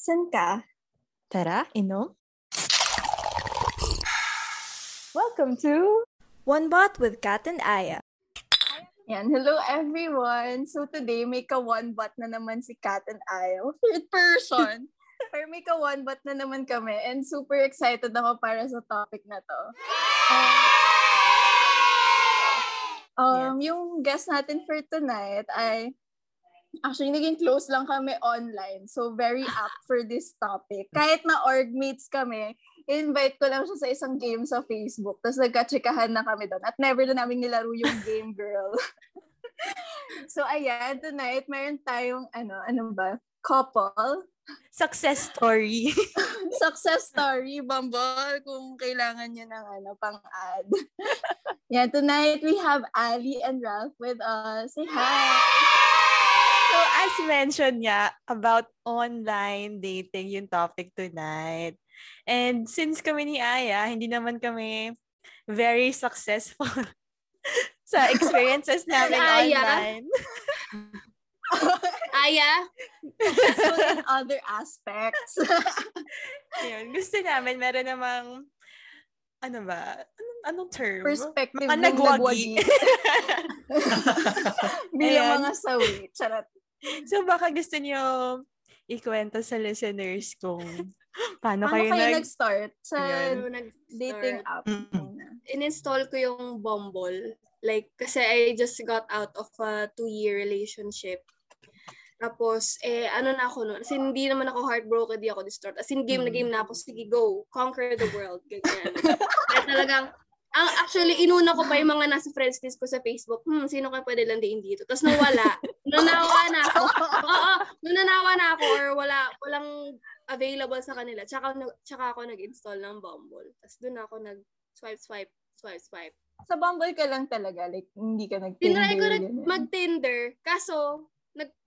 San ka? Tara, inom. Welcome to One Bot with Kat and Aya. Yan. Hello everyone! So today, may ka-one bot na naman si Kat and Aya. Third person! Pero may ka-one bot na naman kami and super excited ako para sa topic na to. Um, Yes. Yung guest natin for tonight ay Actually, naging close lang kami online. So, very apt for this topic. Kahit na orgmates kami, invite ko lang siya sa isang game sa Facebook. Tapos nagkatsikahan na kami doon. At never na namin nilaro yung game, girl. so, ayan, tonight, meron tayong, ano, ano ba? Couple. Success story. Success story, Bumble, kung kailangan nyo ng ano, pang-ad. yeah, tonight, we have Ali and Ralph with us. Say hi! So, as mentioned nga, about online dating yung topic tonight. And since kami ni Aya, hindi naman kami very successful sa experiences namin Aya? online. Aya? so, in other aspects. Yun, gusto namin, meron namang, ano ba, anong, anong term? perspective Mga nagwagi. Bilang Ayan. mga sawi. Charot. so, baka gusto niyo ikwento sa listeners kung paano, Paano kayo, kayo nag... nag-start sa nag-start? dating app? Mm. muna? In-install ko yung Bumble. Like, kasi I just got out of a two-year relationship. Tapos, eh, ano na ako noon? Kasi hindi naman ako heartbroken, di ako distraught. As in, game na game na ako. Sige, go. Conquer the world. Ganyan. Kaya talagang, ang actually, inuna ko pa yung mga nasa friends list ko sa Facebook. Hmm, sino kaya pwede landiin dito? Tapos nawala. Nanawa na ako. Oo, nung nanawa na ako or wala, walang available sa kanila. Tsaka, tsaka ako nag-install ng Bumble. Tapos doon ako nag-swipe, swipe, swipe, swipe. Sa Bumble ka lang talaga. Like, hindi ka nag-Tinder. Tinry ko ganun. mag-Tinder. Kaso,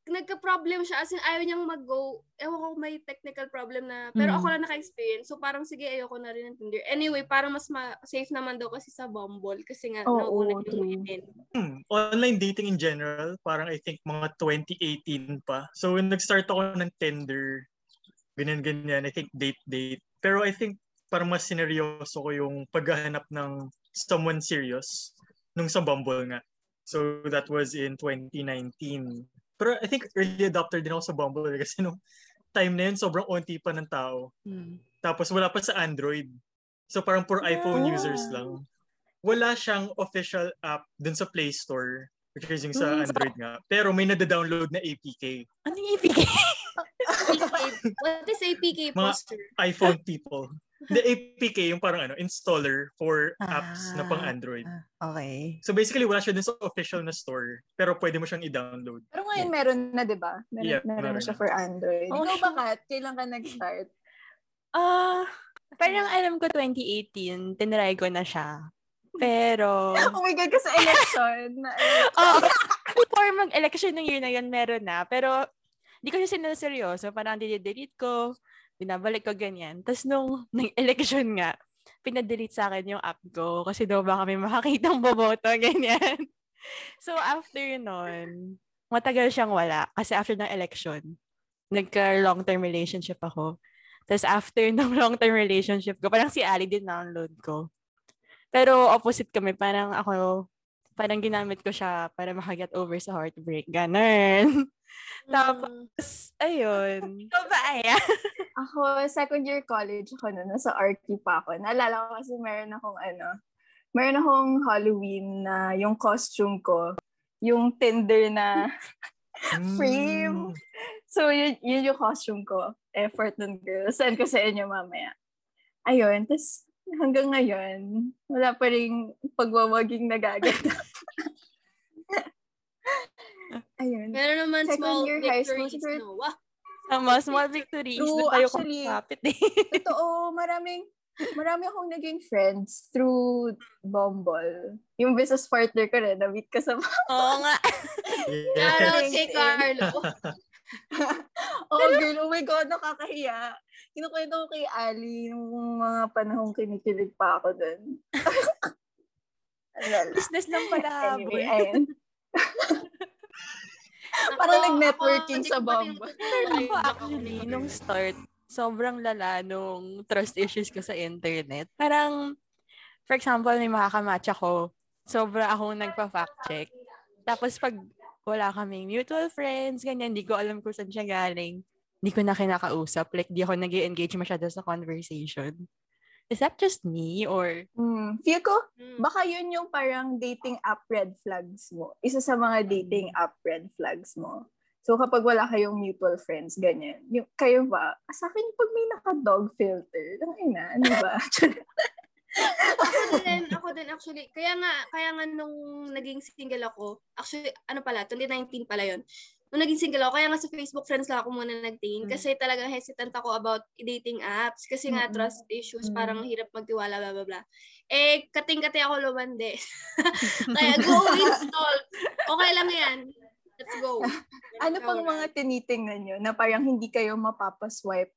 nagka-problem siya. As in, ayaw niyang mag-go. Ewan ko, may technical problem na. Pero Mm. ako lang naka-experience. So, parang sige, ayoko na rin ng Tinder. Anyway, parang mas ma- safe naman daw kasi sa Bumble. Kasi nga, Oo, nauuna yung true. women. Hmm, online dating in general, parang I think mga 2018 pa. So when nag-start ako ng Tinder, ganyan-ganyan, I think date-date. Pero I think parang mas sineryoso ko yung paghahanap ng someone serious nung sa Bumble nga. So that was in 2019. Pero I think early adopter din ako sa Bumble kasi nung time na yun, sobrang onti pa ng tao. Hmm. Tapos wala pa sa Android. So parang for iPhone Ah. users lang. Wala siyang official app dun sa Play Store, which is yung sa Hmm, Android nga. Pero may nada-download na APK. Ano yung ibigay? What is APK Mga- poster? iPhone people. The APK yung parang ano, installer for apps na pang Ah. Android. okay. So basically wala siya dun sa official na store, pero pwede mo siyang i-download. Pero ngayon meron na, di ba? Meron, Yeah, meron, na meron siya na. for Android. Oh, Ikaw sure. ba, Kat? Kailan ka nag-start? Ah, parang alam ko 2018, tinry ko na siya. Pero, Oh my God, kasi election. na oh, before mag-election ng year na yun, meron na. Pero, di ko siya sinaseryoso. Parang delete ko, binabalik ko ganyan. Tapos nung nag-election nga, pinadelete sa akin yung app ko kasi daw baka may makakitang boboto, ganyan. So, after nun, matagal siyang wala kasi after ng election, nagka-long-term relationship ako. Tapos after ng long-term relationship ko, parang si Ali din download ko. Pero opposite kami, parang ako, parang ginamit ko siya para makaget over sa heartbreak. Ganon. Tapos, ayun. Ikaw ba, Aya? Ako, second year college ako na, nasa RQ pa ako. Naalala ko kasi meron akong ano, meron akong Halloween na yung costume ko, yung Tinder na Frame. Mm. So, yun, yun yung costume ko. Effort nun, girl. Send ko sa inyo mamaya. Ayun. Tapos, hanggang ngayon, wala pa rin pagwawaging nagaganap. Ayun. Meron naman Second small year high school, victories, siguro- no? Wah, Sama, small victories. True, Doon tayo actually. kapit eh. Totoo, maraming, marami akong naging friends through Bumble. Yung business partner ko rin, na-meet ka sa Oo nga. Shoutout Yes. kay Carlo. oh, girl, oh my God, nakakahiya. Kinukwento ko kay Ali nung mga panahong kinikilig pa ako dun. Business lang pala. anyway, ayun. Parang Ako- nag-networking ako, sa Bumble. Ako- actually, nung start, sobrang lala nung trust issues ko sa internet. Parang, for example, may makakamatch ako, sobra akong nagpa-fact check. Tapos pag wala kaming mutual friends, ganyan, hindi ko alam kung saan siya galing. Hindi ko na kinakausap. Like, di ako nag engage masyado sa conversation. Is that just me? Or, Hmm. Feel ko, Mm. baka yun yung parang dating app red flags mo. Isa sa mga dating app red flags mo. So kapag wala kayong mutual friends, ganyan. Yung, kayo ba? Sa akin, pag may naka-dog filter, ang ina, ano ba? ako din, ako din actually. Kaya nga, kaya nga nung naging single ako, actually, ano pala, 2019 pala yon Nung naging single ako, kaya nga sa Facebook friends lang ako muna nagtingin. Mm. Kasi talagang hesitant ako about dating apps. Kasi nga, Mm-mm. trust issues, Mm. parang hirap magtiwala, blah, blah, blah. Eh, kating-kati ako lumande. kaya go install. Okay lang yan. Let's go. ano pang mga tinitingnan nyo na parang hindi kayo mapapaswipe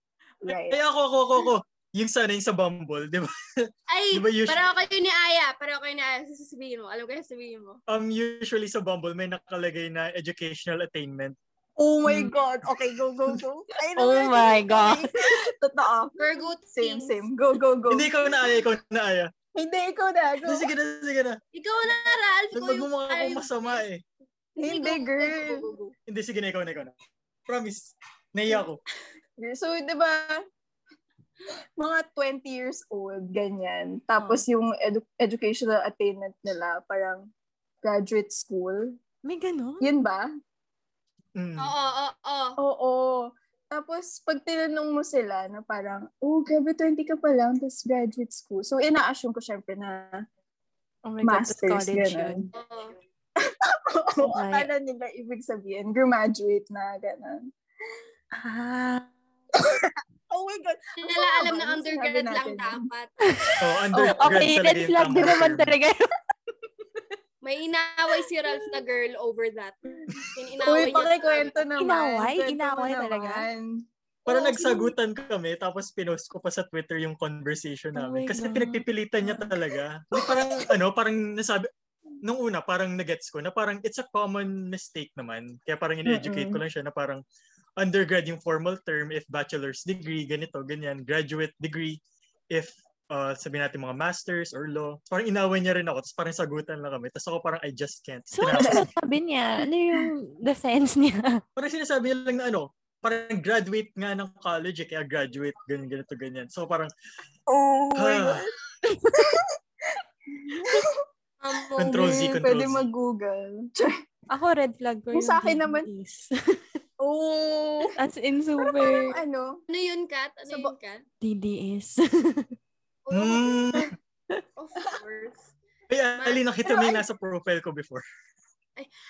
right? Ay, ako, ako, ako, ako. Yung sana yung sa Bumble, di ba? Ay, Di ba usually- pareho kayo ni Aya. Pareho kayo ni Aya. Sasabihin mo. Alam ko yung sasabihin mo. Um, usually sa Bumble, may nakalagay na educational attainment. Oh my Mm. God. Okay, go, go, go. I Oh know my. God. Totoo. For good Same, things. same. Go, go, go. Hindi, ikaw na aya, ikaw na aya. Hindi, ikaw na. Go. Sige na, sige na. Ikaw na, Ralph. Nagmumukha akong ayaw- masama eh. Hindi, go, go, girl. go, go, go. Hindi, sige na, ikaw na, ikaw na. Promise. Naiya ko. So, di ba, mga 20 years old, ganyan. Tapos yung edu- educational attainment nila, parang graduate school. may ganun? Yun ba? Mm. Oo, oo, oo. Oo. Tapos, pag tinanong mo sila na parang, oh, grabe, 20 ka pa lang, tapos graduate school. So, ina-assume ko syempre na Oh my God, Masters, college ganun. yun. Oo. Okay. akala nila ibig sabihin, graduate na, gano'n. Ah. Oh my God. Hindi nila alam na undergrad lang dapat. Oh, undergrad Okay, talaga red yung flag tamang din naman talaga yun. May inaway si Ralph na girl over that. Yung Uy, inaway niya. pakikwento naman. Inaway? Kwento Inaway talaga? naman. Parang Oo, nagsagutan kami, tapos pinost ko pa sa Twitter yung conversation Oh namin. my Kasi God. pinagpipilitan niya talaga. Parang, ano, parang nasabi, nung una, parang nagets ko na parang it's a common mistake naman. Kaya parang in-educate ko lang siya na parang undergrad yung formal term, if bachelor's degree, ganito, ganyan. Graduate degree, if uh, sabi natin mga masters or law. Parang inaway niya rin ako, tapos parang sagutan lang kami. Tapos ako parang I just can't. So, ano Tinapos. sabi niya? Ano yung defense niya? parang sinasabi niya lang na ano, parang graduate nga ng college eh, kaya graduate, ganyan, ganito, ganyan. So parang, Oh my ah, God. Um, Control Z, Hindi, control Pwede Z. mag-google. Ako, red flag ko Yung sa akin naman-. Oh. As in, super Ano? Ano yun, Kat? Ano Sa yun, Kat? DDS. Oh, mm, Of course. ay, Ali, nakita mo yung nasa profile ko before.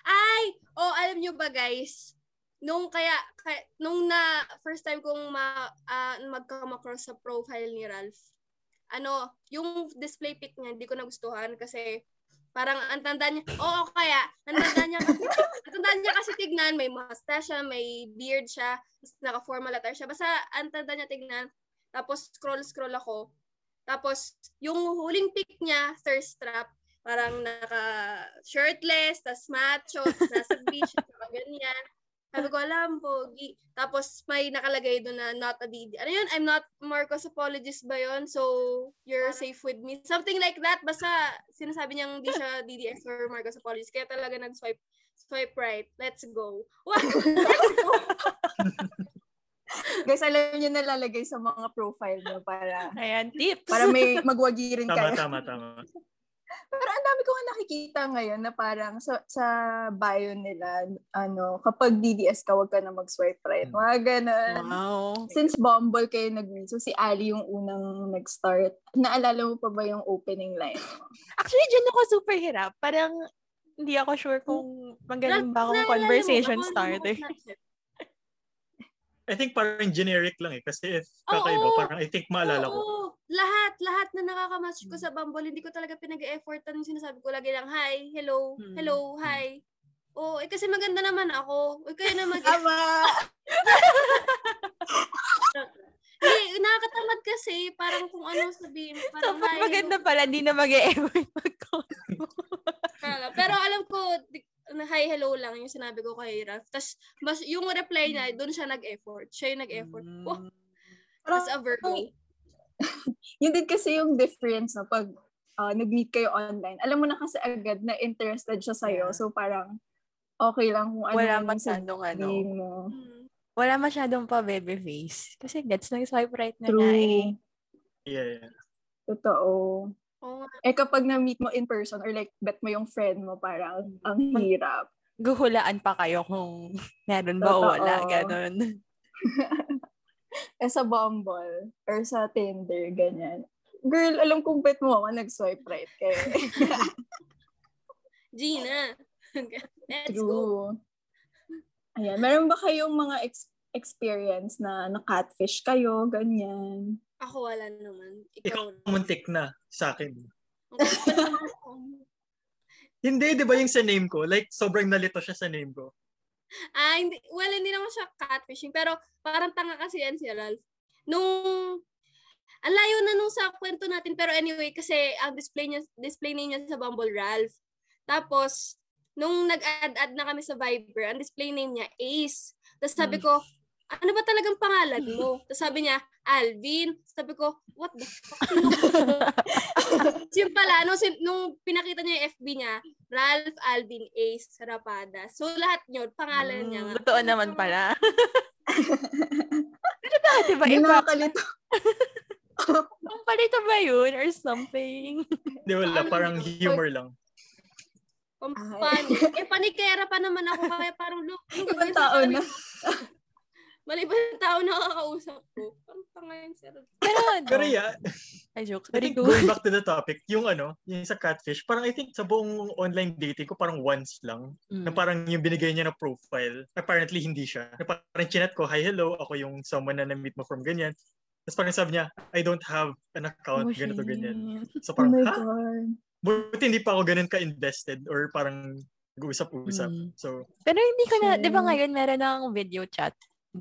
Ay! Oh, alam nyo ba, guys? Nung kaya, kaya nung na first time kong ma, ah, mag-come across sa profile ni Ralph, ano, yung display pic niya, hindi ko nagustuhan kasi parang ang tanda niya, oo kaya, ang tanda niya kasi, ang tanda niya kasi tignan, may mustache siya, may beard siya, naka-formal attire siya. Basta ang tanda niya tignan, tapos scroll-scroll ako, tapos yung huling pic niya, thirst trap, parang naka shirtless, tas macho, nasa beach, naka ganyan. Sabi ko, alam, pogi. Tapos may nakalagay doon na not a DD. Ano yun? I'm not Marcos apologist ba yun? So, you're safe with me. Something like that. Basta sinasabi niyang hindi siya DDS or Marcos apologist. Kaya talaga nag-swipe swipe right. Let's go. Wow! Let's go! Guys, alam niyo na lalagay sa mga profile mo para Ayan, tips. para may magwagi rin Tama, kayo. tama, tama. Pero ang dami ko nga nakikita ngayon na parang sa, sa bio nila, ano, kapag DDS ka, wag ka na mag-swipe right. Hmm. Mga ganun. Wow. Since Bumble kayo nag-meet, so si Ali yung unang nag-start. Naalala mo pa ba yung opening line? Actually, dyan ako super hirap. Parang, hindi ako sure kung magaling ba akong conversation starter. I think parang generic lang eh. Kasi if kakaiba, parang I think maalala ko. Oo, lahat, lahat na nakakamatch ko sa Bumble, hindi ko talaga pinag-effortan yung sinasabi ko lagi lang, hi, hello, Hmm. hello, hi. Oo, eh kasi maganda naman ako. Uy, kaya na mag Tama! Hindi, nakakatamad kasi. Parang kung ano sabihin. So, Parang, pag hi, maganda pala, hindi na mag-e-effort mag hello. Pero alam ko, hi, hello lang yung sinabi ko kay Ralph. Tapos, mas, yung reply niya, Hmm. doon siya nag-effort. Siya yung nag-effort. Mm. Oh, Parang, as a Virgo. yun din kasi yung difference no, pag ah, nag-meet kayo online. Alam mo na kasi agad na interested siya sa'yo. Yeah. So parang okay lang kung ano Wala yung masyadong ano. mo. Mm. Wala masyadong pa baby face. Kasi gets nang swipe right na nga eh. True. Yeah, yeah. Totoo. Oo nga. Eh kapag na-meet mo in person or like bet mo yung friend mo, parang ang hirap. Guhulaan pa kayo kung meron ba o Totoo. wala. Ganon. Eh sa Bumble or sa Tinder, ganyan. Girl, alam kong bet mo ako nag-swipe right kaya. Gina. Let's go. True. Ayan. Meron ba kayong mga ex- experience na na-catfish kayo, ganyan? Ako wala naman. Ikaw Ikaw. muntik na sa akin. Okay. Hindi, di ba yung sa name ko? Like, sobrang nalito siya sa name ko. Ah, hindi, well, hindi naman siya catfishing. Pero parang tanga kasi yan si Ralph. Nung, ang layo na nung sa kwento natin. Pero anyway, kasi ang display niya, display niya sa Bumble Ralph. Tapos, nung nag-add-add na kami sa Viber, ang display name niya Ace. Tapos sabi ko, ano ba talagang pangalan mo? Tapos sabi niya, Alvin. Sabi ko, what the fuck? Sino Tapos yun pala, nung, sin- nung pinakita niya yung FB niya, Ralph Alvin Ace Sarapada. So lahat yun, pangalan niya nga. Mm, Totoo naman pala. Pero dati ba Hindi iba? nakakalito. Ang palito ba yun or something? Di wala, parang humor lang. Pampani. Eh, panikera pa naman ako. Kaya parang, look, look Ibang tao na. Mali ba yung tao na nakakausap ko? Parang pangayon sir. Pero ano? Pero yeah, Ay, joke. I think good. going back to the topic, yung ano, yung sa catfish, parang I think sa buong online dating ko, parang once lang, na Mm. parang yung binigay niya na profile, apparently hindi siya. Na parang chinat ko, hi, hello, ako yung someone na na-meet mo from ganyan. Tapos parang sabi niya, I don't have an account, Oh, ganito, ganyan. So Oh parang, my ha? God. Buti hindi pa ako ganun ka-invested or parang nag-usap-usap. Mm. So, Pero hindi ko na, di ba ngayon meron ng video chat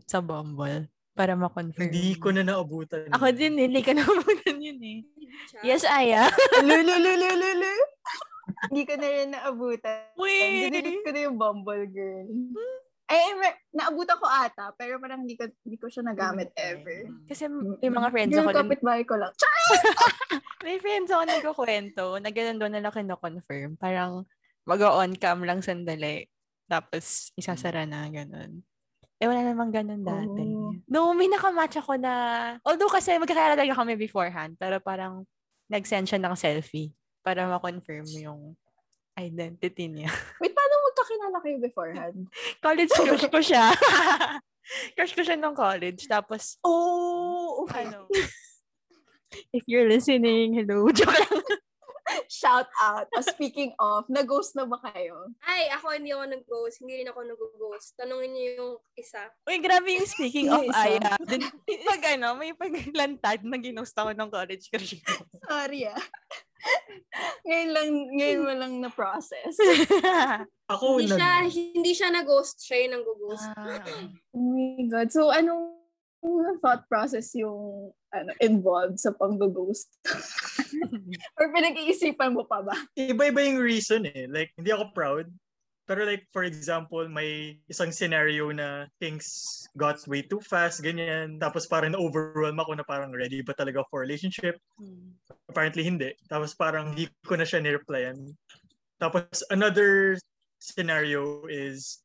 sa Bumble para ma-confirm. hindi ko na naabutan. Ako din, hindi ko nabutan yun eh. Yes, Aya. Lulululululu. Hindi ko na rin naabutan. Wait. Dinilit ko na yung Bumble girl. Ay, may- naabutan ko ata, pero parang hindi ko, hindi ko siya nagamit ever. Kasi may mga friends Girl, ako din, kapitbahay ko lang. May friends ako nagkukwento na ganun doon nila kino-confirm. Parang mag-on cam lang sandali. Tapos isasara na, ganun. Eh, wala namang ganun dati. Oh. No, may nakamatch ako na, although kasi magkakala talaga kami beforehand, pero parang nag-send siya ng selfie para ma-confirm yung identity niya. Wait, paano magkakilala kayo beforehand? college crush ko siya. crush ko siya nung college. Tapos, Oh, ano, if you're listening, hello, joke lang. Shout out. Uh, speaking of, nag-ghost na ba kayo? Ay, ako hindi ako nag-ghost. Hindi rin ako nag-ghost. Tanungin niyo yung isa. Uy, grabe yung speaking of. Aya. Din, pag ano, may paglantad na ginost ako ng college ko. Sorry ah. ngayon lang, ngayon mo lang na-process. ako, Hindi siya, hindi siya nag-ghost. Siya yung nag-ghost. Ah. Oh my God. So, anong thought process yung ano, involved sa pang-ghost? Or pinag-iisipan mo pa ba? iba-iba yung reason eh. Like, hindi ako proud. Pero like, for example, may isang scenario na things got way too fast, ganyan. Tapos parang na-overwhelm ako na parang ready ba talaga for relationship? Hmm. Apparently hindi. Tapos parang hindi ko na siya nireplyan. Tapos another scenario is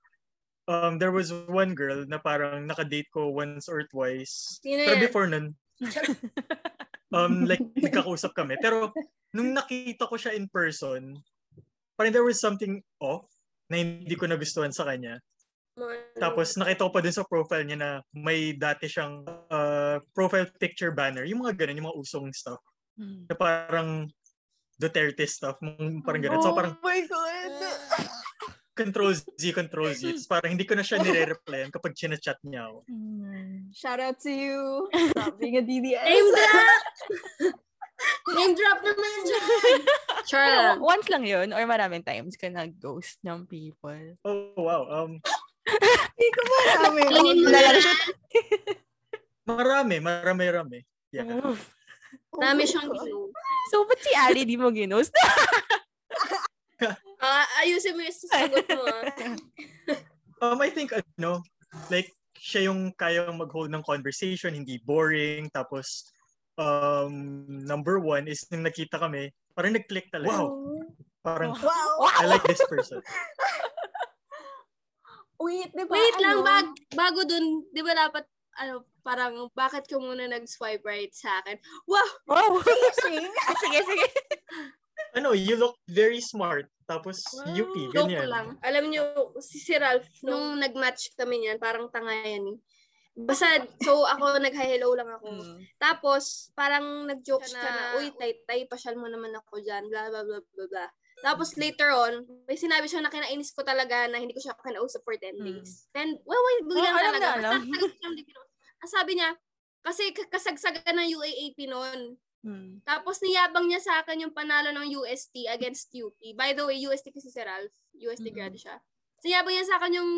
um, there was one girl na parang nakadate ko once or twice. Sino Pero yan? before nun, um, like, nagkakausap kami. Pero, nung nakita ko siya in person, parang there was something off na hindi ko nagustuhan sa kanya. Tapos, nakita ko pa din sa profile niya na may dati siyang uh, profile picture banner. Yung mga ganun, yung mga usong stuff. Hmm. Na parang Duterte stuff. Parang ganun. So, parang my God! Control Z, control Z. Tapos parang hindi ko na siya nire-replyan kapag chinachat niya ako. Hmm. Shout out to you. Stop being a DDS. Name drop! Name drop naman dyan! Lang. once lang yun or maraming times ka nag-ghost ng people? Oh, wow. Um, Hindi ko marami. Tingin mo na lang. marami, marami, marami. Yeah. Oof. Dami siyang ginawa. So, ba't si Ali di mo ginost? Ah, ayusin mo yung sasagot mo. ah. Um, I think, ano, like, siya yung kayang mag-hold ng conversation, hindi boring. Tapos, um, number one is nung nakita kami, parang nag-click talaga. Wow. Parang, Wow. I like this person. Wait, di ba? Wait lang, ano? bag, bago dun, di ba dapat, ano, parang, bakit ka muna nag-swipe right sa akin? Wow! Wow. Fishing? sige, sige. Ano, you look very smart. Tapos, UP, Joke ganyan. lang. Alam niyo, si si Ralph, nung nag-match kami niyan, parang tanga yan eh. Basta, so ako, nag-hello lang ako. Mm. Tapos, parang nag-joke siya na, uy, tay, tay, pasyal mo naman ako dyan, blah, blah, blah, blah, blah. Tapos later on, may sinabi siya na kinainis ko talaga na hindi ko siya kinausap for 10 Hmm. days. Then, well, wait, biglang Oh, talaga. na, alam. Basta sabi niya, kasi kasagsagan ng UAAP noon. Mm. Tapos niyabang niya sa akin yung panalo ng UST against UP. By the way, UST kasi si Ralph. UST Mhm. grad siya. So, niyabang niya sa akin yung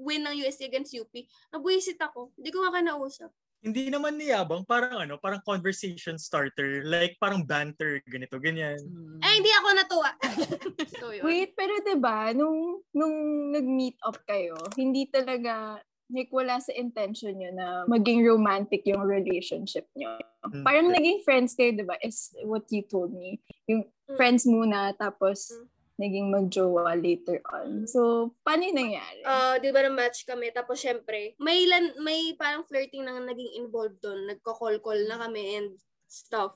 win ng UST against UP. Nabuisit ako. Hindi ko nga kinausap. Hindi naman niyabang, parang ano, parang conversation starter. Like, parang banter, ganito, ganyan. Mm. Eh, hindi ako natuwa. so, yun. Wait, pero 'di ba nung nung nag-meet up kayo, hindi talaga like wala sa intention nyo na maging romantic yung relationship nyo. Mm. Parang naging friends kayo, 'di ba? Is what you told me. Yung Mm. friends muna tapos Mm. naging magjowa later on. So, paano yung nangyari? Ah, 'di ba na-match kami tapos syempre, may lan, may parang flirting na naging involved doon. Nagko-call-call na kami and stuff.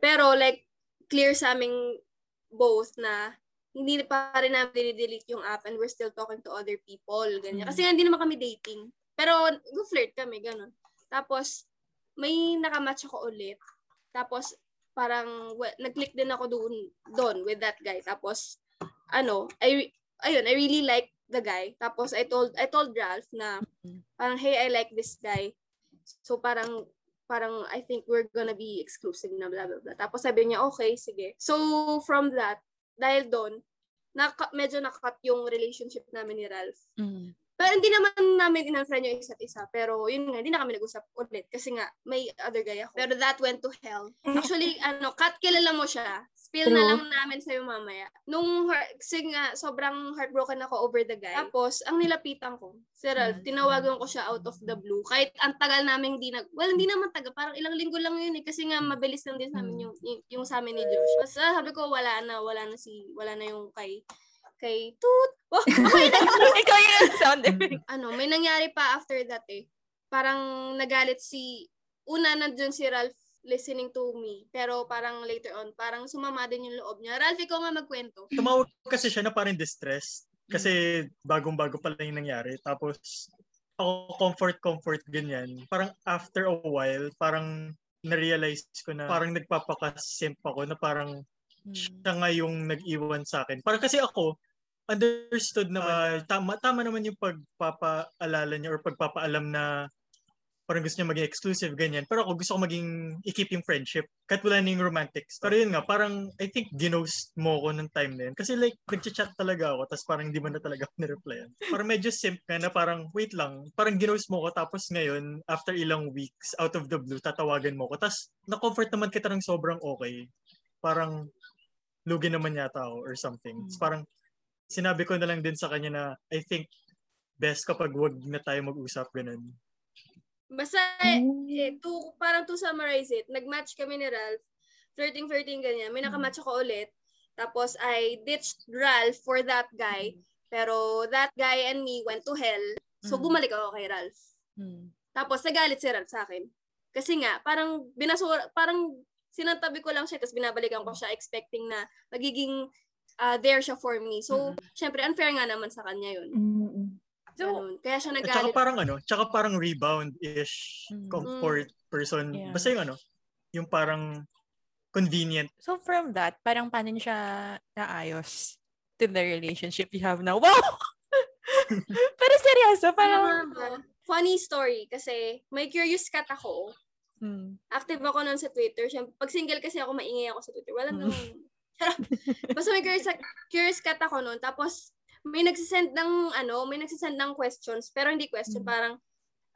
Pero like clear sa aming both na hindi pa rin namin delete yung app and we're still talking to other people, ganyan. Mm. Kasi nga, hindi naman kami dating. Pero go-flirt kami, ganun. Tapos may nakamatch ako ulit. Tapos parang well, nag-click din ako doon doon with that guy. Tapos ano, I ayun, I really like the guy. Tapos I told I told Ralph na parang hey, I like this guy. So parang parang I think we're gonna be exclusive na blah blah blah. Tapos sabi niya, okay, sige. So from that, dahil doon, naka, medyo nakat yung relationship namin ni Ralph. Mm. Pero hindi naman namin in-unfriend yung isa't isa. Pero yun nga, hindi na kami nag-usap ulit. Kasi nga, may other guy ako. Pero that went to hell. Actually, ano, Kat, kilala mo siya. Spill na True. lang namin sa'yo mamaya. Nung, heart- kasi nga, sobrang heartbroken ako over the guy. Tapos, ang nilapitan ko, si Ralph, tinawagan ko siya out of the blue. Kahit ang tagal namin hindi nag... Well, hindi naman tagal. Parang ilang linggo lang yun eh. Kasi nga, mabilis lang din sa amin yung, yung, yung sa amin ni Josh. Tapos, ah, sabi ko, wala na. Wala na si... Wala na yung kay... Kay Toot. Oh, okay na Ikaw yung sound effect. ano, may nangyari pa after that eh. Parang nagalit si, una nandun si Ralph listening to me. Pero parang later on, parang sumama din yung loob niya. Ralph, ikaw nga magkwento. Tumawag kasi siya na parang distressed. Kasi bagong-bago pa lang yung nangyari. Tapos, ako comfort, comfort, ganyan. Parang after a while, parang na-realize ko na parang nagpapakasimp ako na parang Mm. siya nga yung nag-iwan sa akin. Parang kasi ako, understood naman na tama, tama naman yung pagpapaalala niya or pagpapaalam na parang gusto niya maging exclusive, ganyan. Pero ako gusto ko maging, i-keep yung friendship. Kahit wala na yung romantics. Pero yun nga, parang, I think, ginost mo ko ng time na yun. Kasi like, nag-chat talaga ako, tapos parang hindi mo na talaga ako nireplyan. Parang medyo simp ka na parang, wait lang, parang ginost mo ko, tapos ngayon, after ilang weeks, out of the blue, tatawagan mo ko. Tapos, na-comfort naman kita ng sobrang okay. Parang, lugi naman yata ako or something. Tapos parang, sinabi ko na lang din sa kanya na, I think, best kapag wag na tayo mag-usap, ganun. Basta, eh, to, parang to summarize it, nag-match kami ni Ralph. Flirting, flirting, ganyan. May nakamatch ako ulit. Tapos, I ditched Ralph for that guy. Pero, that guy and me went to hell. So, bumalik ako kay Ralph. Mm. Tapos, nagalit si Ralph sa akin. Kasi nga, parang binasura, parang sinantabi ko lang siya, tapos binabalikan ko siya expecting na magiging ah, there siya for me. So, syempre, unfair nga naman sa kanya yun. Mm-mm. So, Ganun. Kaya siya At saka nagalit. parang ano, tsaka parang rebound-ish Mm. comfort person. Yeah. Basta yung ano, yung parang convenient. so from that, parang paano siya naayos to the relationship you have now? Wow! Pero seryoso, parang... Ano, funny story kasi may curious cat ako. Mm. Active ako noon sa Twitter. Siyempre, pag single kasi ako, maingay ako sa Twitter. Walang Mm. ganun. Basta may curious, curious cat ako noon. Tapos, may nagsisend ng, ano, may nagsisend ng questions. Pero hindi question. Mm. Parang,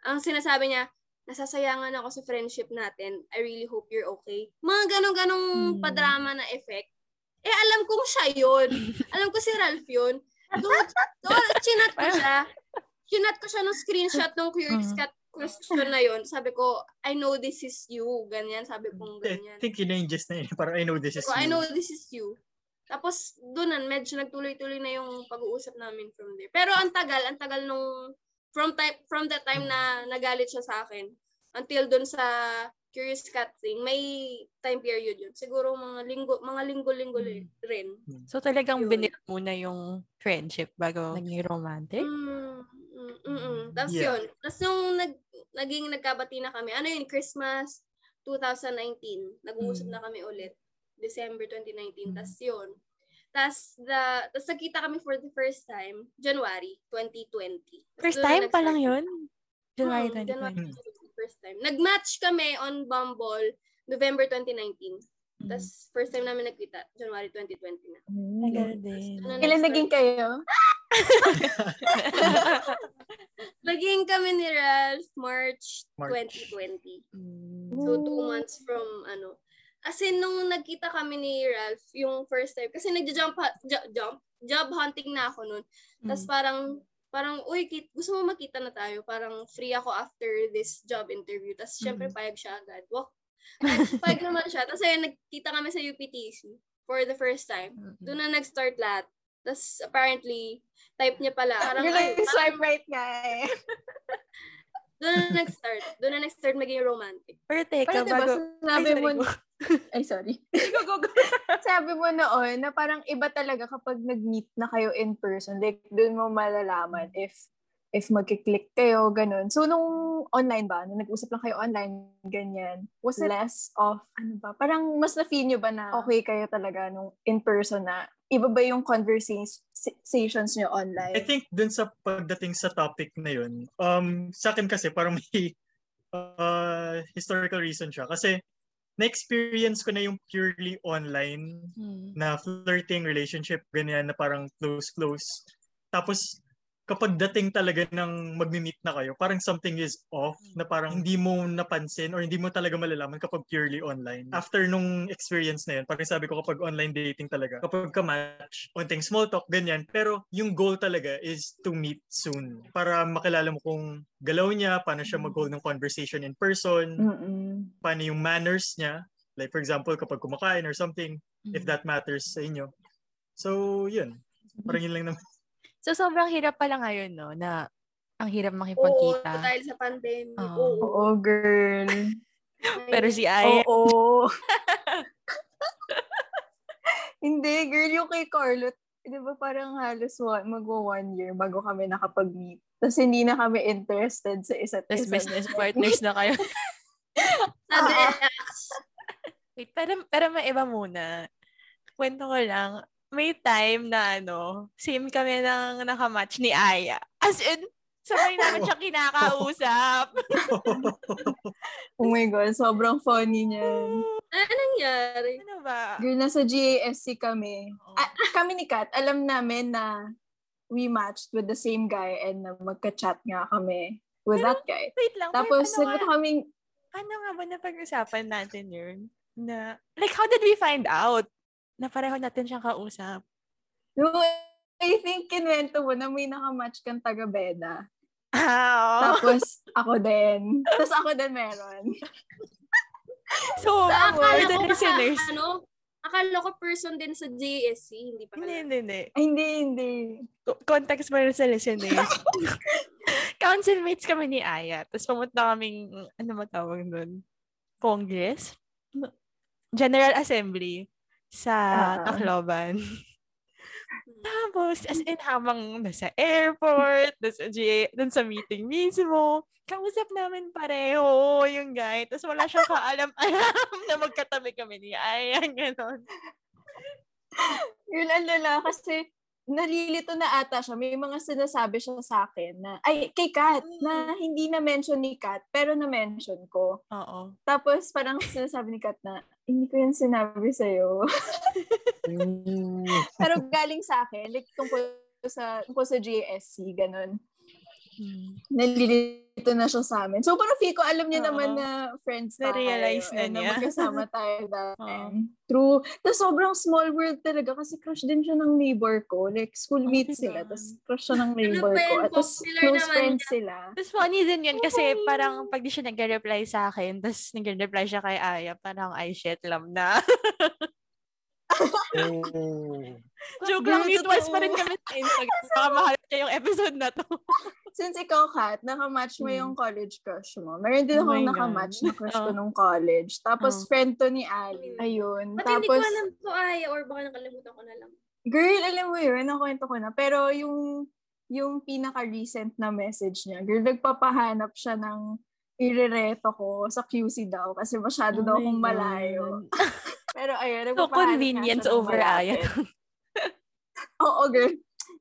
ang sinasabi niya, nasasayangan ako sa friendship natin. I really hope you're okay. Mga ganong-ganong Mm. padrama na effect. Eh, alam kong siya yun. alam ko si Ralph yun. Doon, doon, chinat ko siya. Chinat ko siya ng screenshot ng Curious Mhm. Cat question na yun. Sabi ko, I know this is you. Ganyan. Sabi kong I ganyan. think yun na yung gist na yun. Parang I know this is Sabi ko, I you. know this is you. Tapos, doon na, medyo nagtuloy-tuloy na yung pag-uusap namin from there. Pero ang tagal, ang tagal nung, from time, from the time na nagalit siya sa akin, until doon sa Curious Cat thing, may time period yun. Siguro mga linggo, mga linggo-linggo Hmm. rin. So talagang Yun. binil muna yung friendship bago naging romantic? Mm, mm, mm, mm. Tapos Yeah. yun. Tapos nung nag, naging nagkabati na kami, ano yun, Christmas 2019, nag-uusap Mm. na kami ulit. December 2019. Mm. Tapos yun. Tapos, the, tapos nagkita kami for the first time, January 2020. Tas First time pa lang yun? January Hmm, 2020. January first time. Nag-match kami on Bumble November 2019. Mm. Tapos first time namin nagkita, January 2020 na. Tagal din. Ano Kailan naging kayo? Naging kami ni Ralph March, March. 2020. Mm. So, two months from ano. As in, nung nagkita kami ni Ralph, yung first time, kasi nagja-jump, jump, job hunting na ako nun. Tapos Mm. parang, parang, uy, kit, gusto mo makita na tayo? Parang free ako after this job interview. Tapos, syempre, Mm. payag siya agad. Walk. Ay, payag naman siya. Tapos, ayun, nagkita kami sa UPTC for the first time. Mm. Doon na nag-start lahat. Tapos, apparently, type niya pala. Parang, ay, yung swipe right nga eh. doon na nag-start. Doon na nag-start maging romantic. Pero teka, Pero diba, bago... sinabi Ay, mo, ay sorry. Go, go, go. Sabi mo noon na parang iba talaga kapag nag-meet na kayo in person. Like, doon mo malalaman if if magkiklik kayo, ganun. So, nung online ba, nung nag-usap lang kayo online, ganyan, was it less of, ano ba, parang mas na-feel nyo ba na okay kayo talaga nung in person na iba ba yung conversations nyo online? I think dun sa pagdating sa topic na yun, um, sa akin kasi parang may uh, historical reason siya. Kasi na-experience ko na yung purely online Mm. na flirting relationship, ganyan na parang close-close. Tapos, kapag dating talaga ng magmi-meet na kayo, parang something is off na parang hindi mo napansin or hindi mo talaga malalaman kapag purely online. After nung experience na yun, parang sabi ko kapag online dating talaga, kapag ka-match, onting small talk, ganyan. Pero yung goal talaga is to meet soon para makilala mo kung galaw niya, paano siya mag-hold ng conversation in person, Mm-mm. paano yung manners niya. Like for example, kapag kumakain or something, if Mm. that matters sa inyo. So, yun. Parang yun lang naman. So, sobrang hirap pala ngayon, no? Na ang hirap Oo, makipagkita. dahil sa pandemic. Oo. Oo. Oo, girl. Pero si Aya, Oo. Hindi, girl, yung kay Carlo, di ba parang halos one, magwa one year bago kami nakapag-meet. Tapos hindi na kami interested sa isa't isa. business partners na kayo. Sa Oo. Drex. Wait, pero, pero may iba muna. Kwento ko lang, may time na ano, same kami ng nakamatch ni Aya. As in, sabay namin siya kinakausap. Oh my God, sobrang funny niyan. Ano nangyari? ano ba? Girl, nasa GASC kami. Oo. Ah, kami ni Kat, alam namin na we matched with the same guy and na magka-chat nga kami with that guy. Wait lang. Tapos, ano, nagpunta nga, kaming, ano nga ba napag-usapan natin yun? Na, like, how did we find out na pareho natin siyang kausap? no, I think kinwento mo na may nakamatch kang taga-Beda. Ah, oo. Tapos, ako din. Tapos ako din meron. so, for akala the ko listeners, ano, akala ko person din sa JSC, hindi pa hindi, hindi, hindi. Ay, hindi, hindi. Co- Context mo rin sa listeners. Council mates kami ni Aya. Tapos pumunta kaming, ano matawag nun? Congress? General Assembly sa Ah. Tacloban. Tapos, as in, habang nasa airport, nasa, G- dun sa meeting mismo, kausap namin pareho yung guy. Tapos wala siyang kaalam-alam na magkatabi kami ni Aya. Ganon. Yun, ang lala, kasi nalilito na ata siya. May mga sinasabi siya sa akin na, ay, kay Kat, na hindi na-mention ni Kat, pero na-mention ko. Oo. Tapos parang sinasabi ni Kat na, hindi ko yan sinabi sa'yo. pero galing sa akin, like tungkol sa, tungkol sa GSC, ganun. Hmm. Nalilito nandito na siya sa amin. So, parang feel ko, alam niya Oo. naman na friends tayo. Na-realize na niya. Na magkasama tayo Oo. time. True. Tapos sobrang small world talaga kasi crush din siya ng neighbor ko. Like, schoolmates Oh, sila. Tapos crush siya ng neighbor pa ko. tapos close friends yan. sila. Tapos funny din yun kasi Okay. parang pag di siya nag-reply sa akin, tapos nag-reply siya kay Aya, parang ay shit, lam na. Oh. Joke lang, mutuals pa rin kami sa Instagram. Baka mahal niya yung episode na to. Since ikaw, Kat, nakamatch mo yung college crush mo. Meron din Oh akong my nakamatch na crush ko Oh. nung college. Tapos Oh. friend to ni Ali. Hmm. Ayun. Ba't hindi ko Tapos, alam to ay, or baka nakalimutan ko na lang. girl, alam mo yun, nakwento ko na. Pero yung yung pinaka-recent na message niya, girl, nagpapahanap siya ng irereto ko sa QC daw kasi masyado daw Oh my akong malayo. Pero ayun, So, nga convenience over malapit. Aya. Oo, girl.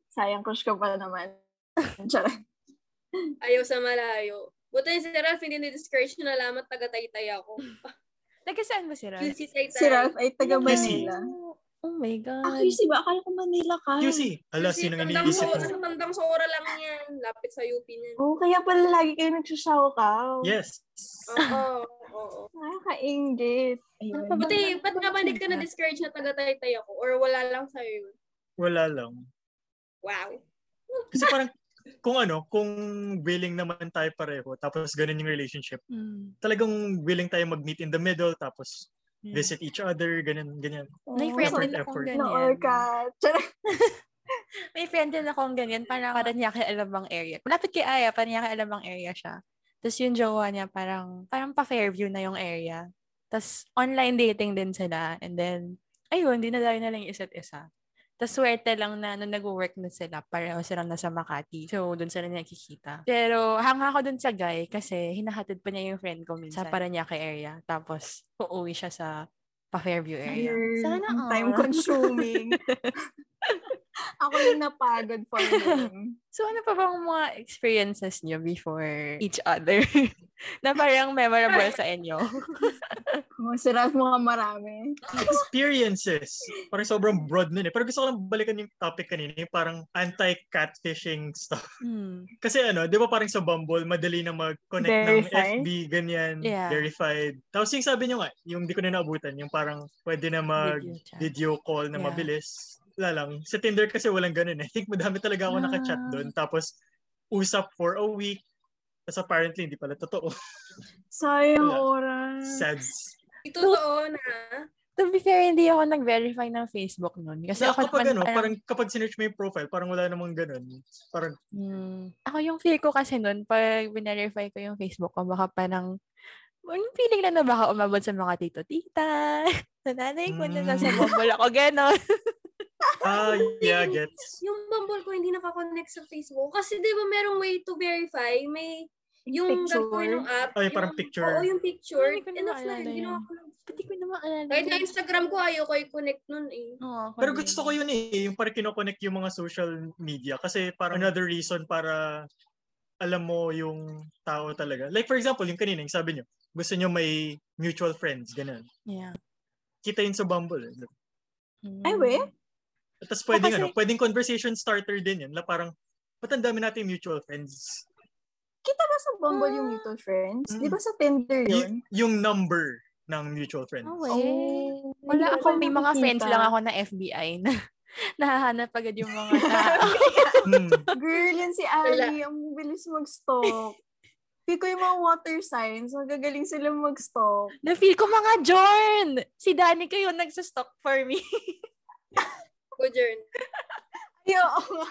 Sayang crush ka pa naman. Ayaw sa malayo. Buti si Ralph hindi ni-discourage na nalaman taga-taytay ako. Nagkasaan ba si Ralph? QC Taytay. Si Ralph ay taga. Manila. Oh my God. Ah, QC ba? Akala ko Manila ka. QC. Ala, QC, sino tandang iniisip mo? tandang sora lang yan. Lapit sa UP niyan. Oh, kaya pala lagi kayo nagsushout out. Yes. Oo, oo. Nakaka-ingit. Ayun. Buti, ba't nga ba hindi ka na-discourage na taga-taytay ako? Or wala lang sa'yo yun? Wala lang. Wow. Kasi parang, kung ano, kung willing naman tayo pareho, tapos ganun yung relationship, Hmm. talagang willing tayo mag-meet in the middle, tapos Yeah. visit each other, ganyan. May Oh, friend Effort, din akong ganyan. Ka. Charot. May friend din akong ganyan. Parang Paranaque Alabang area. Malapit kay Aya, Paranaque Alabang area siya. Tapos yung jowa niya, parang, parang pa-Fairview na yung area. Tapos online dating din sila. And then, ayun, dinadayo na lang isa't isa. Tapos swerte lang na nung nag-work na sila, pareho silang nasa Makati. So, dun sila nakikita. Pero, hanga ako dun sa guy kasi hinahatid pa niya yung friend ko minsan sa Paranaque area. Tapos, uuwi siya sa pa-Fairview area. Girl, Sana all. time consuming. Ako yung napagod for him. So, ano pa bang mga experiences niyo before each other na parang memorable sa inyo? Oh, si Ralph mga marami. Experiences. Parang sobrang broad nun eh. Pero gusto ko lang balikan yung topic kanina, yung parang anti-catfishing stuff. Hmm. Kasi ano, di ba parang sa Bumble, madali na mag-connect ng Verified? FB, ganyan, Yeah. verified. Tapos yung sabi nyo nga, yung di ko na naabutan, yung parang pwede na mag-video call na Yeah. mabilis. Wala lang. Sa Tinder kasi walang ganun eh. I think madami talaga ako nakachat Ah. doon. Tapos, usap for a week. Tapos apparently, hindi pala totoo. Sayang Wala. oras. Sad. Ito totoo na. To be fair, hindi ako nag-verify ng Facebook nun. Kasi Yeah, ako kapag ano, parang- parang kapag sinearch mo yung profile, parang wala namang ganun. Parang, Hmm. Ako yung feel ko kasi nun, pag verify ko yung Facebook ko, baka parang, yung feeling lang na baka umabot sa mga tito-tita, sa nanay ko na nasa Mm. bubble ako, gano'n. Ah, yeah, gets. Yung Bumble ko hindi nakakonect sa Facebook. Kasi di ba merong way to verify? May yung Picture. gagawin ng app. Ay, parang yung- picture. Oo, yung picture. Hindi ko na maalala Hindi yun. Pati ko na maalala. Kahit na. Instagram ko, ayaw ko i-connect nun eh. Ako Pero gusto ko yun eh, yung parang kinoconnect yung mga social media. Kasi parang another reason para alam mo yung tao talaga. Like for example, yung kanina, yung sabi nyo, gusto nyo may mutual friends, ganun. Yeah. Kita yun sa Bumble. Eh. Ay, we? Tapos pwedeng, kasi- ano, pwedeng conversation starter din yan. Na parang, ba't ang dami natin mutual friends? Kita ba sa Bumble yung Ah. mutual friends? Di Mm. ba sa Tinder yun? Y- yung number ng mutual friends. Oh, eh. Oh, Wala hindi ako, may mga nakikita. friends lang ako na FBI na nahahanap agad yung mga tao. Hmm. Girl, yan si Ali. Ang bilis mag-stalk. Feel ko yung mga water signs. Magagaling sila mag-stalk. Na-feel ko mga Jorn! Si Danny kayo nagsa-stalk for me. Ko, Jern. Ay, oo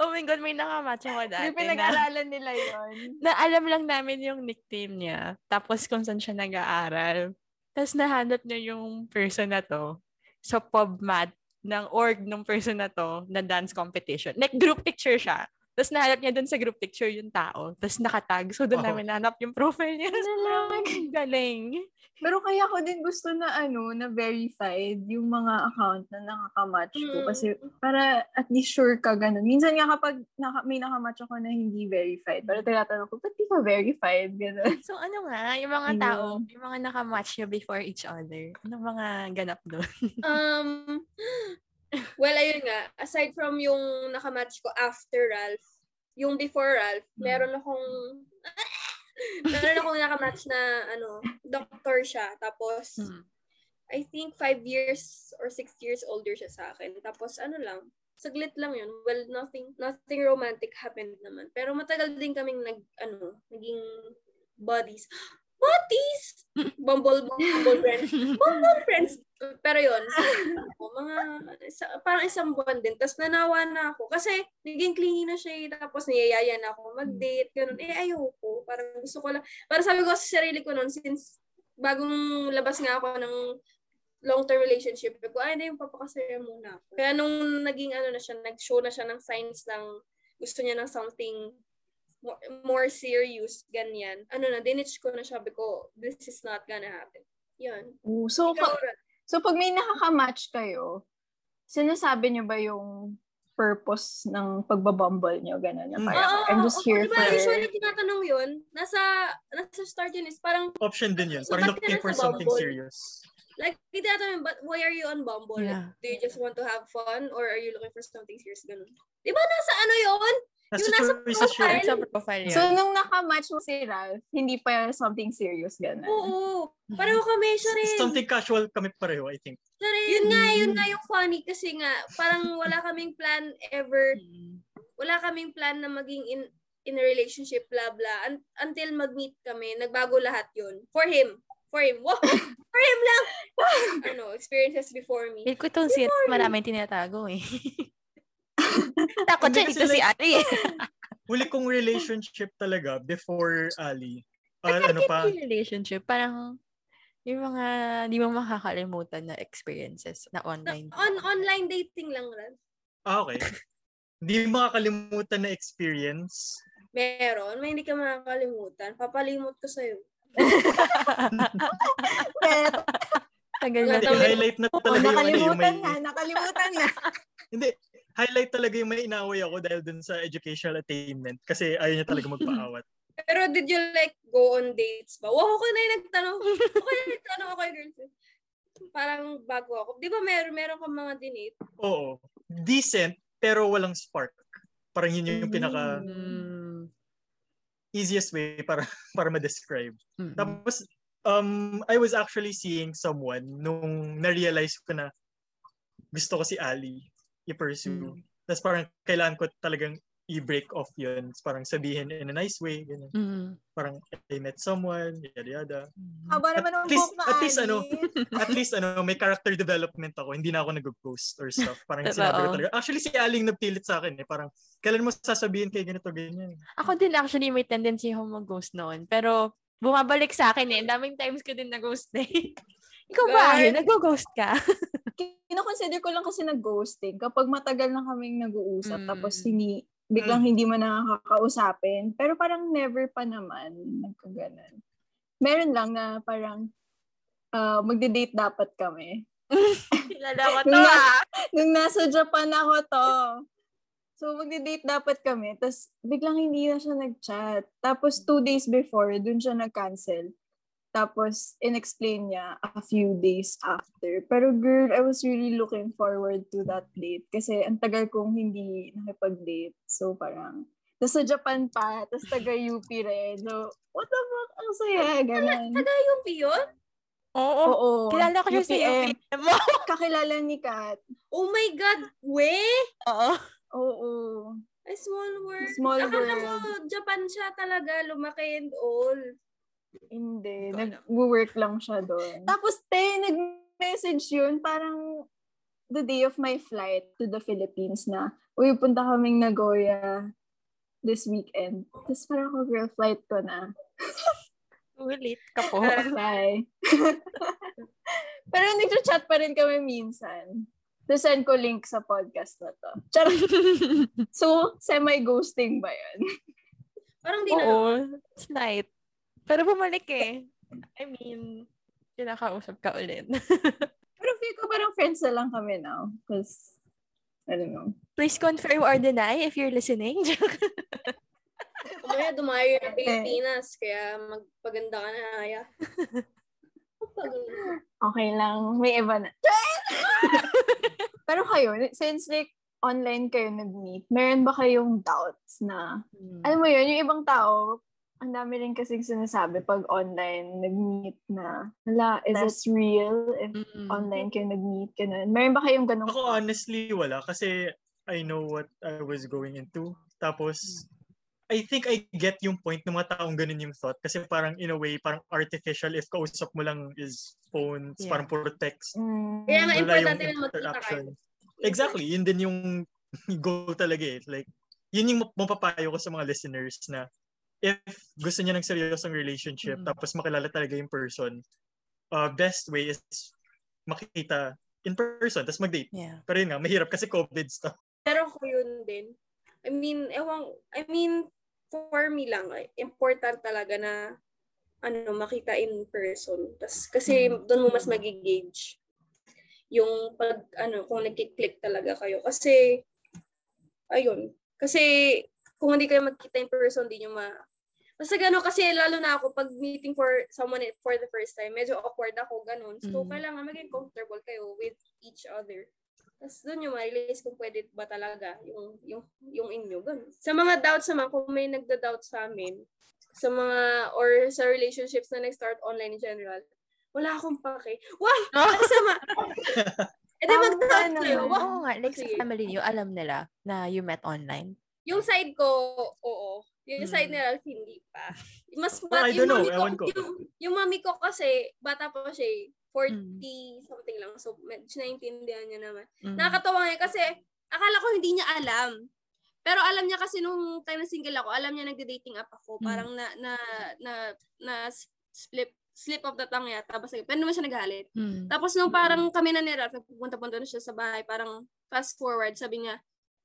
oh my God, may nakamatch ako dati Yung na, pinag-aralan nila yon. na alam lang namin yung nickname niya. Tapos kung saan siya nag-aaral. Tapos nahanap niya yung person na to sa PubMat ng org ng person na to na dance competition. Like group picture siya. Tapos nahanap niya dun sa group picture yung tao. Tapos nakatag. So doon Oh. namin nahanap yung profile niya. Ang galing. Pero kaya ko din gusto na ano, na verified yung mga account na nakakamatch ko. Mm. Kasi para at least sure ka ganun. Minsan nga kapag naka, may nakamatch ako na hindi verified, pero tinatanong ko, ba't di ka verified? Ganun. So ano nga, yung mga Ayun. tao, yung mga nakamatch niyo before each other. Anong mga ganap doon? Um, well, ayun nga. Aside from yung nakamatch ko after Ralph, yung before Ralph, Hmm. meron akong, Meron akong nakamatch na, ano, doctor siya. Tapos, Mm. I think five years or six years older siya sa akin. Tapos, ano lang, saglit lang yun. Well, nothing, nothing romantic happened naman. Pero matagal din kaming nag, ano, naging buddies. Buddies! Bumble, bumble friends. Bumble friends. Pero yun, ako, mga, isa, parang isang buwan din. Tapos nanawa na ako. Kasi, naging clingy na siya eh. Tapos niyayaya na ako mag-date. Ganun. Eh, ayoko. Parang gusto ko lang. Parang sabi ko sa sarili ko noon, since bagong labas nga ako ng long-term relationship ko, ay, hindi, yung papakasaya muna ako. Kaya nung naging ano na siya, nag-show na siya ng signs ng gusto niya ng something more, more serious, ganyan. Ano na, dinitch ko na sabi ko, this is not gonna happen. Yan. Ooh, so, Ikaw, Rat. so pag may nakaka-match kayo, sinasabi niyo ba yung purpose ng pagbabumble niyo? Ganun na Mm. parang, Oo, I'm just here diba, for... usually tinatanong yun, nasa, nasa start yun is parang, Option din yun. So, Parang looking for something Bumble? serious. like, tinatanong, but why are you on Bumble? Yeah. Do you just want to have fun or are you looking for something serious? Ganun. Di ba nasa ano yun? Nasa Yung nasa profile. Sa profile So, yan. nung nakamatch mo si Ralph, hindi pa something serious, ganun. Oo. Pareho kami, siya rin. Something casual kami pareho, I think. Siya rin. Yun nga, yun nga yung funny kasi nga, parang wala kaming plan ever, Mm. wala kaming plan na maging in in a relationship, blah, blah. Un- until mag-meet kami, nagbago lahat yun. For him. For him. Wow. For him lang. ano, experiences before me. Feel ko itong si maraming tinatago eh. Takot Hindi siya ito si Ari eh. Huli kong relationship talaga before Ali. Ah, Ano ano pa? relationship? Parang yung mga di mo makakalimutan na experiences na Na, online. on online dating lang rin. Ah, okay. Hindi makakalimutan na experience. Meron. May hindi ka makakalimutan. Papalimot ko sa'yo. Pero, Tagal na Hindi, highlight na oh, talaga yung, ano, yung nakalimutan may... na, nakalimutan na. Hindi, highlight talaga yung may inaway ako dahil dun sa educational attainment kasi ayaw niya talaga magpaawat. Pero did you like go on dates ba? Wow, ako na yung nagtanong. Ako na yung nagtanong ako yung girlfriend. Parang bago ako. Di ba meron, meron ka mga dinate? Oo. Decent, pero walang spark. Parang yun yung pinaka Mm. easiest way para para ma-describe. Mm-mm. Tapos, um, I was actually seeing someone nung na-realize ko na gusto ko si Ali i-pursue. Mm. Tapos parang kailangan ko talagang i-break off yun. Tapos parang sabihin in a nice way. Ganun. Mm. Parang I met someone, yada yada. Haba naman ang At least- na at least, ano, At least ano, may character development ako. Hindi na ako nag-ghost or stuff. Parang sinabi ko talaga. Actually, si Aling nagpilit sa akin eh. Parang, kailan mo sasabihin kay ganito, ganyan. Ako din actually may tendency ako mag-ghost noon. Pero bumabalik sa akin eh. Daming times ko din na-ghost eh. Ikaw ba? Nag-ghost ka? Kino-consider ko lang kasi nag-ghosting kapag matagal na kaming nag-uusap Mm. tapos hindi biglang hindi mo nakakausapin. Pero parang never pa naman nagkaganan. Meron lang na parang ah, magde-date dapat kami. Kilala ko to Nung na- ah. Nung nasa Japan ako to. So, magde-date dapat kami. Tapos, biglang hindi na siya nag-chat. Tapos, two days before, dun siya nag-cancel. Tapos, in-explain niya a few days after. Pero girl, I was really looking forward to that date. Kasi ang tagal kong hindi nakipag-date. So, parang, tapos sa Japan pa, tapos taga-UP rin. So, what the fuck? Ang saya, ganun. Taga UP yun? Oo. Oo. Kilala ko siya sa UPM. UPM. Kakilala ni Kat. Oh my God, we? Oo. Oo. A small world. Small Akala world. mo, Japan siya talaga, lumaki and all. Hindi. Nag-work lang siya doon. Tapos, te, nag-message yun, parang the day of my flight to the Philippines na, uy, punta kaming Nagoya this weekend. Tapos parang ako, girl, flight ko na. Ulit ka po. Bye. Pero nag-chat pa rin kami minsan. To send ko link sa podcast na to. Charot. So, semi-ghosting ba yun? Parang di na. Oo. Slight. Pero bumalik eh. I mean, kinakausap ka ulit. Pero feel ko parang friends na lang kami now. Because, I don't know. Please confirm or deny if you're listening. Kumaya dumayo na Pilipinas, kaya magpaganda ka na, Aya. Okay lang. May iba na. Pero kayo, since like online kayo nag-meet, meron ba kayong doubts na, alam mo yun, yung ibang tao, ang dami rin kasing sinasabi pag online, nag-meet na. Hala, is this real? If Mm-mm. online kayo nag-meet, ganun. Meron ba kayong ganun? Ako honestly wala kasi I know what I was going into. Tapos I think I get yung point ng mga taong ganun yung thought kasi parang in a way parang artificial if kausap mo lang is phones, Yeah. parang puro text. Mm. Kaya nga importante yung interaction. Exactly, yun din yung goal talaga eh. Like, yun yung mapapayo ko sa mga listeners na if gusto niya ng seryosong relationship Mm. tapos makilala talaga yung person, uh, best way is makita in person tapos mag-date. Yeah. Pero yun nga, mahirap kasi COVID stuff. Pero ko yun din. I mean, ewan, I mean, for me lang, eh, important talaga na ano, makita in person. Tas, kasi doon mo mas magigauge yung pag, ano, kung nagkiklik talaga kayo. Kasi, ayun. Kasi, kung hindi kayo magkita in person, di nyo ma... Basta gano'n, kasi lalo na ako, pag meeting for someone for the first time, medyo awkward ako, gano'n. So, Mm. kailangan maging comfortable kayo with each other. Tapos doon yung ma-realize kung pwede ba talaga yung, yung, yung inyo. Ganun. Sa mga doubts naman, kung may nagda-doubt sa amin, sa mga, or sa relationships na nag-start online in general, wala akong pake. Wow! Masama! E di mag-doubt naman. kayo. Wow! Oo nga, like sa family niyo, alam nila na you met online. Yung side ko, oo. Yung side Mm. nila, hindi pa. Mas, Well, I yung don't know. mami Ewan ko. Yung, yung mami ko kasi, bata pa siya eh. 40 Mm. something lang. So, medyo naiintindihan niya naman. Mm. Nakakatawa nga kasi akala ko hindi niya alam. Pero alam niya kasi nung time na single ako, alam niya nagde-dating app ako. Mm. Parang na na na na slip slip of the tongue yata. Basta, pero naman siya nagalit. Mm. Tapos nung parang kami na ni Ralph, pupunta-punta na siya sa bahay, parang fast forward, sabi niya,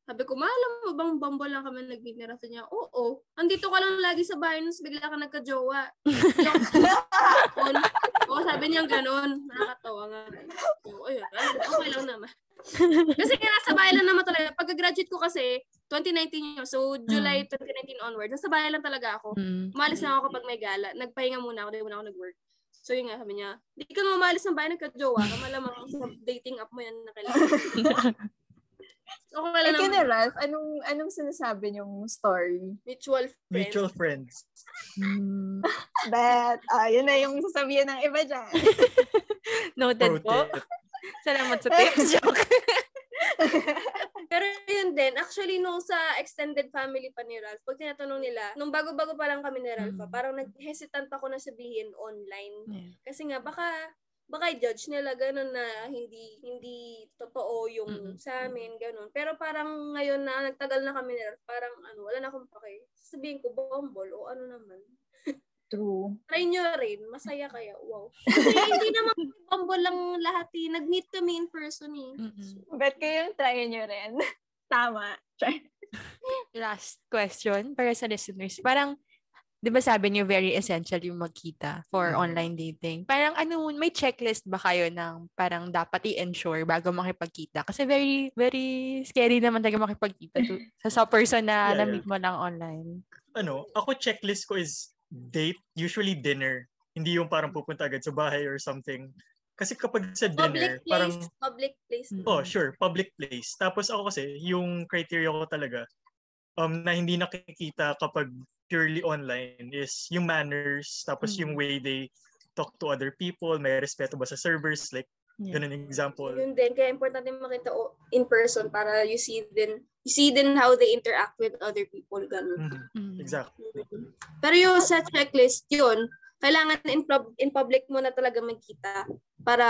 sabi ko, maalam mo bang bumble lang kami Ralph? Sabi niya, oo. Andito ka lang lagi sa bahay, nung bigla ka nagka-jowa. Oo, sabi niya ganun. Nakakatawa nga. Oo, ayun. Okay lang naman. kasi nga nasa bahay lang naman talaga. Pagka-graduate ko kasi, 2019 yun. So, July 2019 onward, nasa bahay lang talaga ako. Mm. Umalis lang ako kapag may gala. Nagpahinga muna ako, di muna ako nag-work. So yun nga, sabi niya, di ka na umalis ng bahay, nagka-jowa ka, malamang sa dating app mo yan na kailangan. Eh, wala kina naman, Ralph, anong, anong sinasabi niyong story? mutual friend. Mutual friends. Mm. That, ah, yun na yung sasabihin ng iba dyan. Noted Pro po. tip. Salamat sa tips. Joke. Pero yun din, actually, nung sa extended family pa ni Ralph, pag tinatanong nila, nung bago-bago pa lang kami ni Ralph, Mm. parang nag-hesitant ako na sabihin online. Yeah. Kasi nga, baka baka judge nila ganun na hindi hindi totoo yung Mm-mm. sa amin, ganun. Pero parang ngayon na nagtagal na kami nila, parang ano, wala na akong pake. Sabihin ko, bumble o ano naman. True. Try nyo rin, masaya kaya, wow. Kasi hindi naman bumble lang lahat eh. Nag-meet kami in person eh. Mm-mm. Bet kayong try nyo rin. Tama. Try. Last question para sa listeners. Parang, di ba sabi niyo very essential yung magkita for Mhm. online dating? Parang ano, may checklist ba kayo ng parang dapat i-ensure bago makipagkita? Kasi very, very scary naman talaga makipagkita to, sa, sa person na Yeah, na-meet mo lang online. Ano, ako checklist ko is date, usually dinner. Hindi yung parang pupunta agad sa bahay or something. Kasi kapag sa Public dinner, place, parang public place. Mm. Oh, sure. Public place. Tapos ako kasi, yung criteria ko talaga, um, na hindi nakikita kapag purely online is yung manners, tapos yung Mm. way they talk to other people, may respeto ba sa servers, like, Yeah. ganun yung example. Yun din, kaya importante makita in person para you see din, you see din how they interact with other people, ganun. Mhm, Mm. Exactly. Pero yung sa checklist, yun, kailangan in, pub- in public mo na talaga magkita para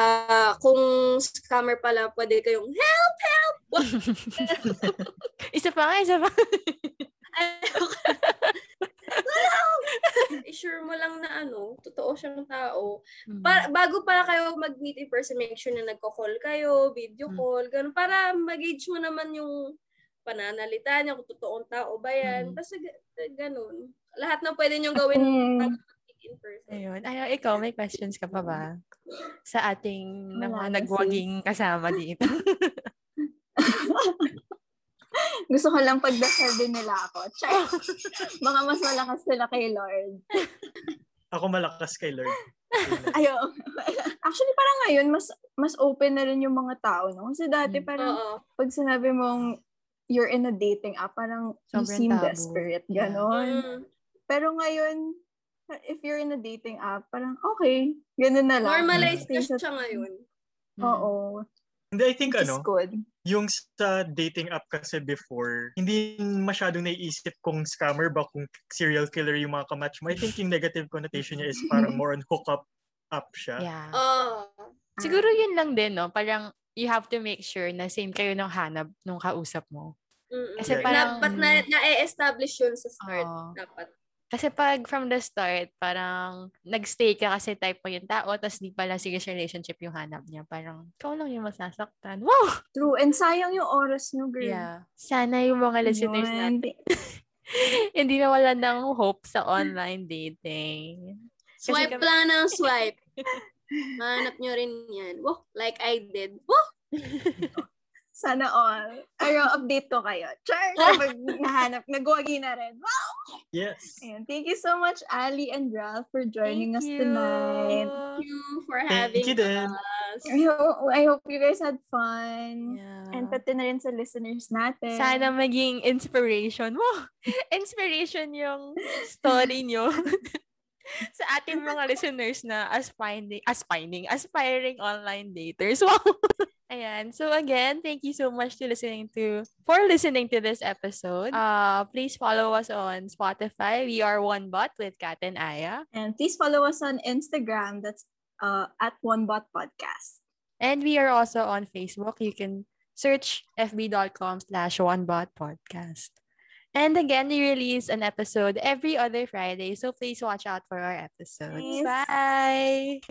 kung scammer pala, pwede kayong help, help! Isa pa nga, isa pa. Na ano, totoo siyang tao. Mm. Pa- bago pala kayo mag-meet in person, make sure na nagko-call kayo, video Mm. call, ganun, para mag-gauge mo naman yung pananalita niya, kung totoong tao ba yan. Mm. Basta ga- ganun. Lahat na pwede niyong gawin Mm. bago mag-meet in person. Ayun. Ay, ikaw, may questions ka pa ba? Sa ating mga na, nagwaging kasama dito. Gusto ko lang pagdasal din nila ako. Char. Baka mas malakas sila kay Lord. Ako malakas kay Lord. Ayo. Actually, parang ngayon, mas mas open na rin yung mga tao. No? Kasi dati Mm. parang Oo. pag sinabi mong you're in a dating app, parang you Sobrang seem tabo. desperate. Yeah. Ganon. Mm. Pero ngayon, if you're in a dating app, parang okay, ganun na lang. Normalized na siya ngayon. Mm. Oo. Hindi, I think Which is ano, good. Yung sa dating app kasi before, hindi masyadong naiisip kung scammer ba, kung serial killer yung mga kamatch mo. I think yung negative connotation niya is parang more on hookup app siya. Yeah. Oh. Siguro yun lang din, no? Parang you have to make sure na same kayo ng hanap nung kausap mo. Mm-mm. Kasi Yeah. parang- Dapat na, na-establish yun sa start. Oo. Dapat. Kasi pag from the start, parang nagstay ka kasi type mo yung tao, tapos di pala serious relationship yung hanap niya. Parang, ikaw lang yung masasaktan. Wow! True. And sayang yung oras nyo, girl. Yeah. Sana yung mga listeners natin Yun. hindi na wala ng hope sa online dating. Kasi Swipe kami- lang ng swipe. Mahanap nyo rin yan. Woo, like I did. Woo! Sana all. Pero update ko kayo. Char! Kapag nahanap, nagwagi na rin. Wow! Yes. Ayan. Thank you so much, Ali and Ralph, for joining Thank us you. tonight. Thank you for Thank having you din. us. I hope, I hope you guys had fun. Yeah. And pati na rin sa listeners natin. Sana maging inspiration. Wow! Inspiration yung story nyo. sa ating mga listeners na aspiring, aspiring, aspiring online daters. Wow! Ayan. So again, thank you so much to listening to for listening to this episode. Uh please follow us on Spotify. We are One Bot with Kat and Aya. And please follow us on Instagram. That's uh, at OneBot Podcast. And we are also on Facebook. You can search fb.com slash onebotpodcast. And again, we release an episode every other Friday. So please watch out for our episodes. Bye!